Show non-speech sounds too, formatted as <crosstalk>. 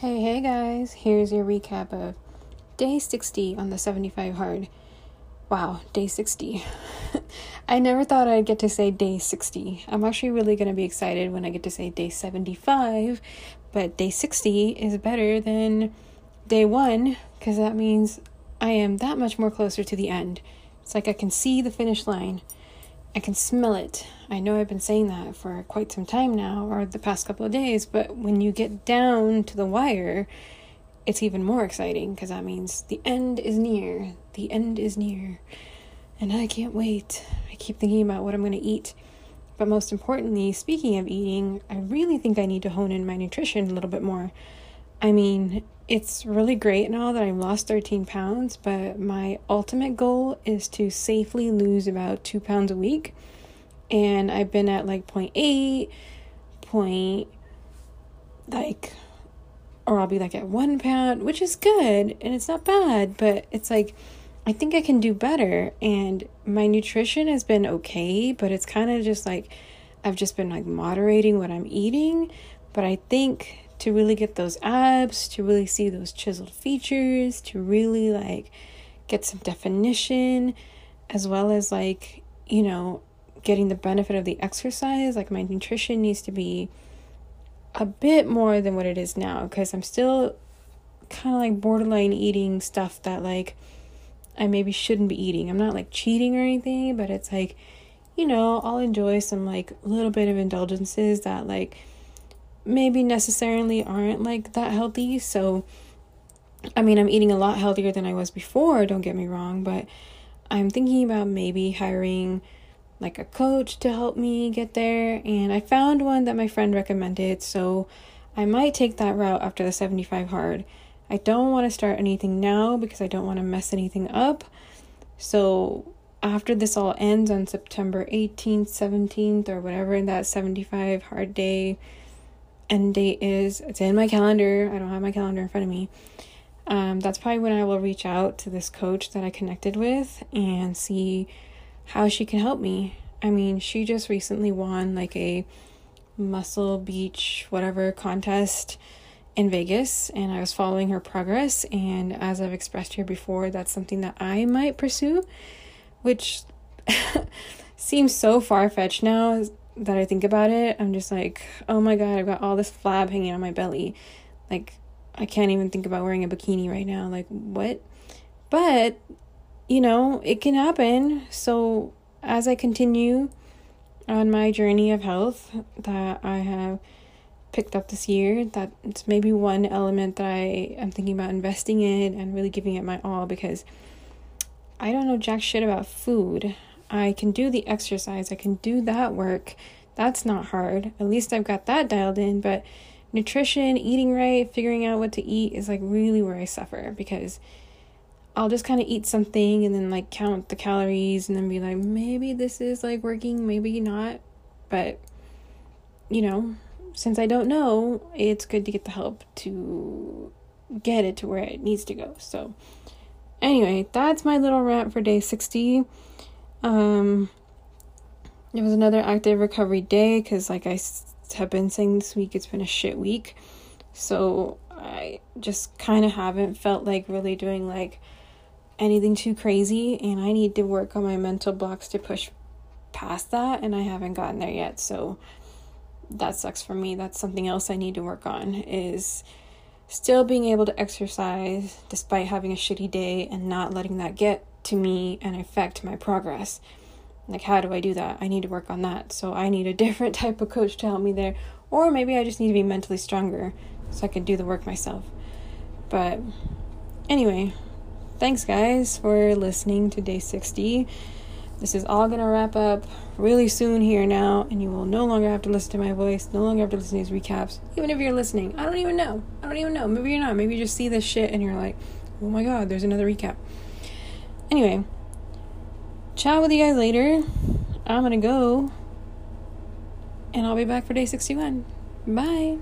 Hey, hey guys, here's your recap of day 60 on the 75 hard. Wow, day 60. <laughs> I never thought I'd get to say day 60. I'm actually really going to be excited when I get to say day 75, but day 60 is better than day 1 because that means I am that much more closer to the end. It's like I can see the finish line. I can smell it. I know I've been saying that for quite some time now, or the past couple of days, but when you get down to the wire, it's even more exciting because that means the end is near. The end is near. And I can't wait. I keep thinking about what I'm going to eat. But most importantly, speaking of eating, I really think I need to hone in my nutrition a little bit more. I mean, it's really great now that I've lost 13 pounds, but my ultimate goal is to safely lose about two pounds a week. And I've been at like 0.8, point, like, or I'll be like at one pound, which is good and it's not bad, but it's like, I think I can do better. And my nutrition has been okay, but it's kind of just like, I've just been like moderating what I'm eating. But I think to really get those abs, to really see those chiseled features, to really like get some definition, as well as like, you know, getting the benefit of the exercise. Like my nutrition needs to be a bit more than what it is now because I'm still kind of like borderline eating stuff that like I maybe shouldn't be eating. I'm not like cheating or anything, but it's like, you know, I'll enjoy some like little bit of indulgences that like maybe necessarily aren't like that healthy. So, I mean, I'm eating a lot healthier than I was before, don't get me wrong, but I'm thinking about maybe hiring like a coach to help me get there. And I found one that my friend recommended, so I might take that route after the 75 hard. I don't want to start anything now because I don't want to mess anything up. So, after this all ends on September 18th, 17th, or whatever that 75 hard day end date is. It's in my calendar. I don't have my calendar in front of me. Um, that's probably when I will reach out to this coach that I connected with and see how she can help me. I mean, she just recently won like a muscle beach whatever contest in Vegas and I was following her progress and as I've expressed here before that's something that I might pursue which <laughs> seems so far-fetched now that I think about it, I'm just like, oh my god, I've got all this flab hanging on my belly. Like, I can't even think about wearing a bikini right now. Like, what? But, you know, it can happen. So, as I continue on my journey of health that I have picked up this year, that it's maybe one element that I am thinking about investing in and really giving it my all because I don't know jack shit about food. I can do the exercise, I can do that work. That's not hard. At least I've got that dialed in, but nutrition, eating right, figuring out what to eat is like really where I suffer because I'll just kind of eat something and then like count the calories and then be like, maybe this is like working, maybe not. But, you know, since I don't know, it's good to get the help to get it to where it needs to go. So, anyway, that's my little rant for day 60. Um, it was another active recovery day because, like I have been saying this week, it's been a shit week. So I just kind of haven't felt like really doing like anything too crazy, and I need to work on my mental blocks to push past that, and I haven't gotten there yet. So that sucks for me. That's something else I need to work on is still being able to exercise despite having a shitty day and not letting that get to me and affect my progress. Like, how do I do that? I need to work on that. So, I need a <laughs> different type of coach to help me there. Or maybe I just need to be mentally stronger so I can do the work myself. But anyway, thanks guys for listening to day 60. This is all going to wrap up really soon here now, and you will no longer have to listen to my voice, no longer have to listen to these recaps. Even if you're listening, I don't even know. I don't even know. Maybe you're not. Maybe you just see this shit and you're like, oh my god, there's another recap. Anyway, chat with you guys later. I'm gonna go. And I'll be back for day 61. Bye.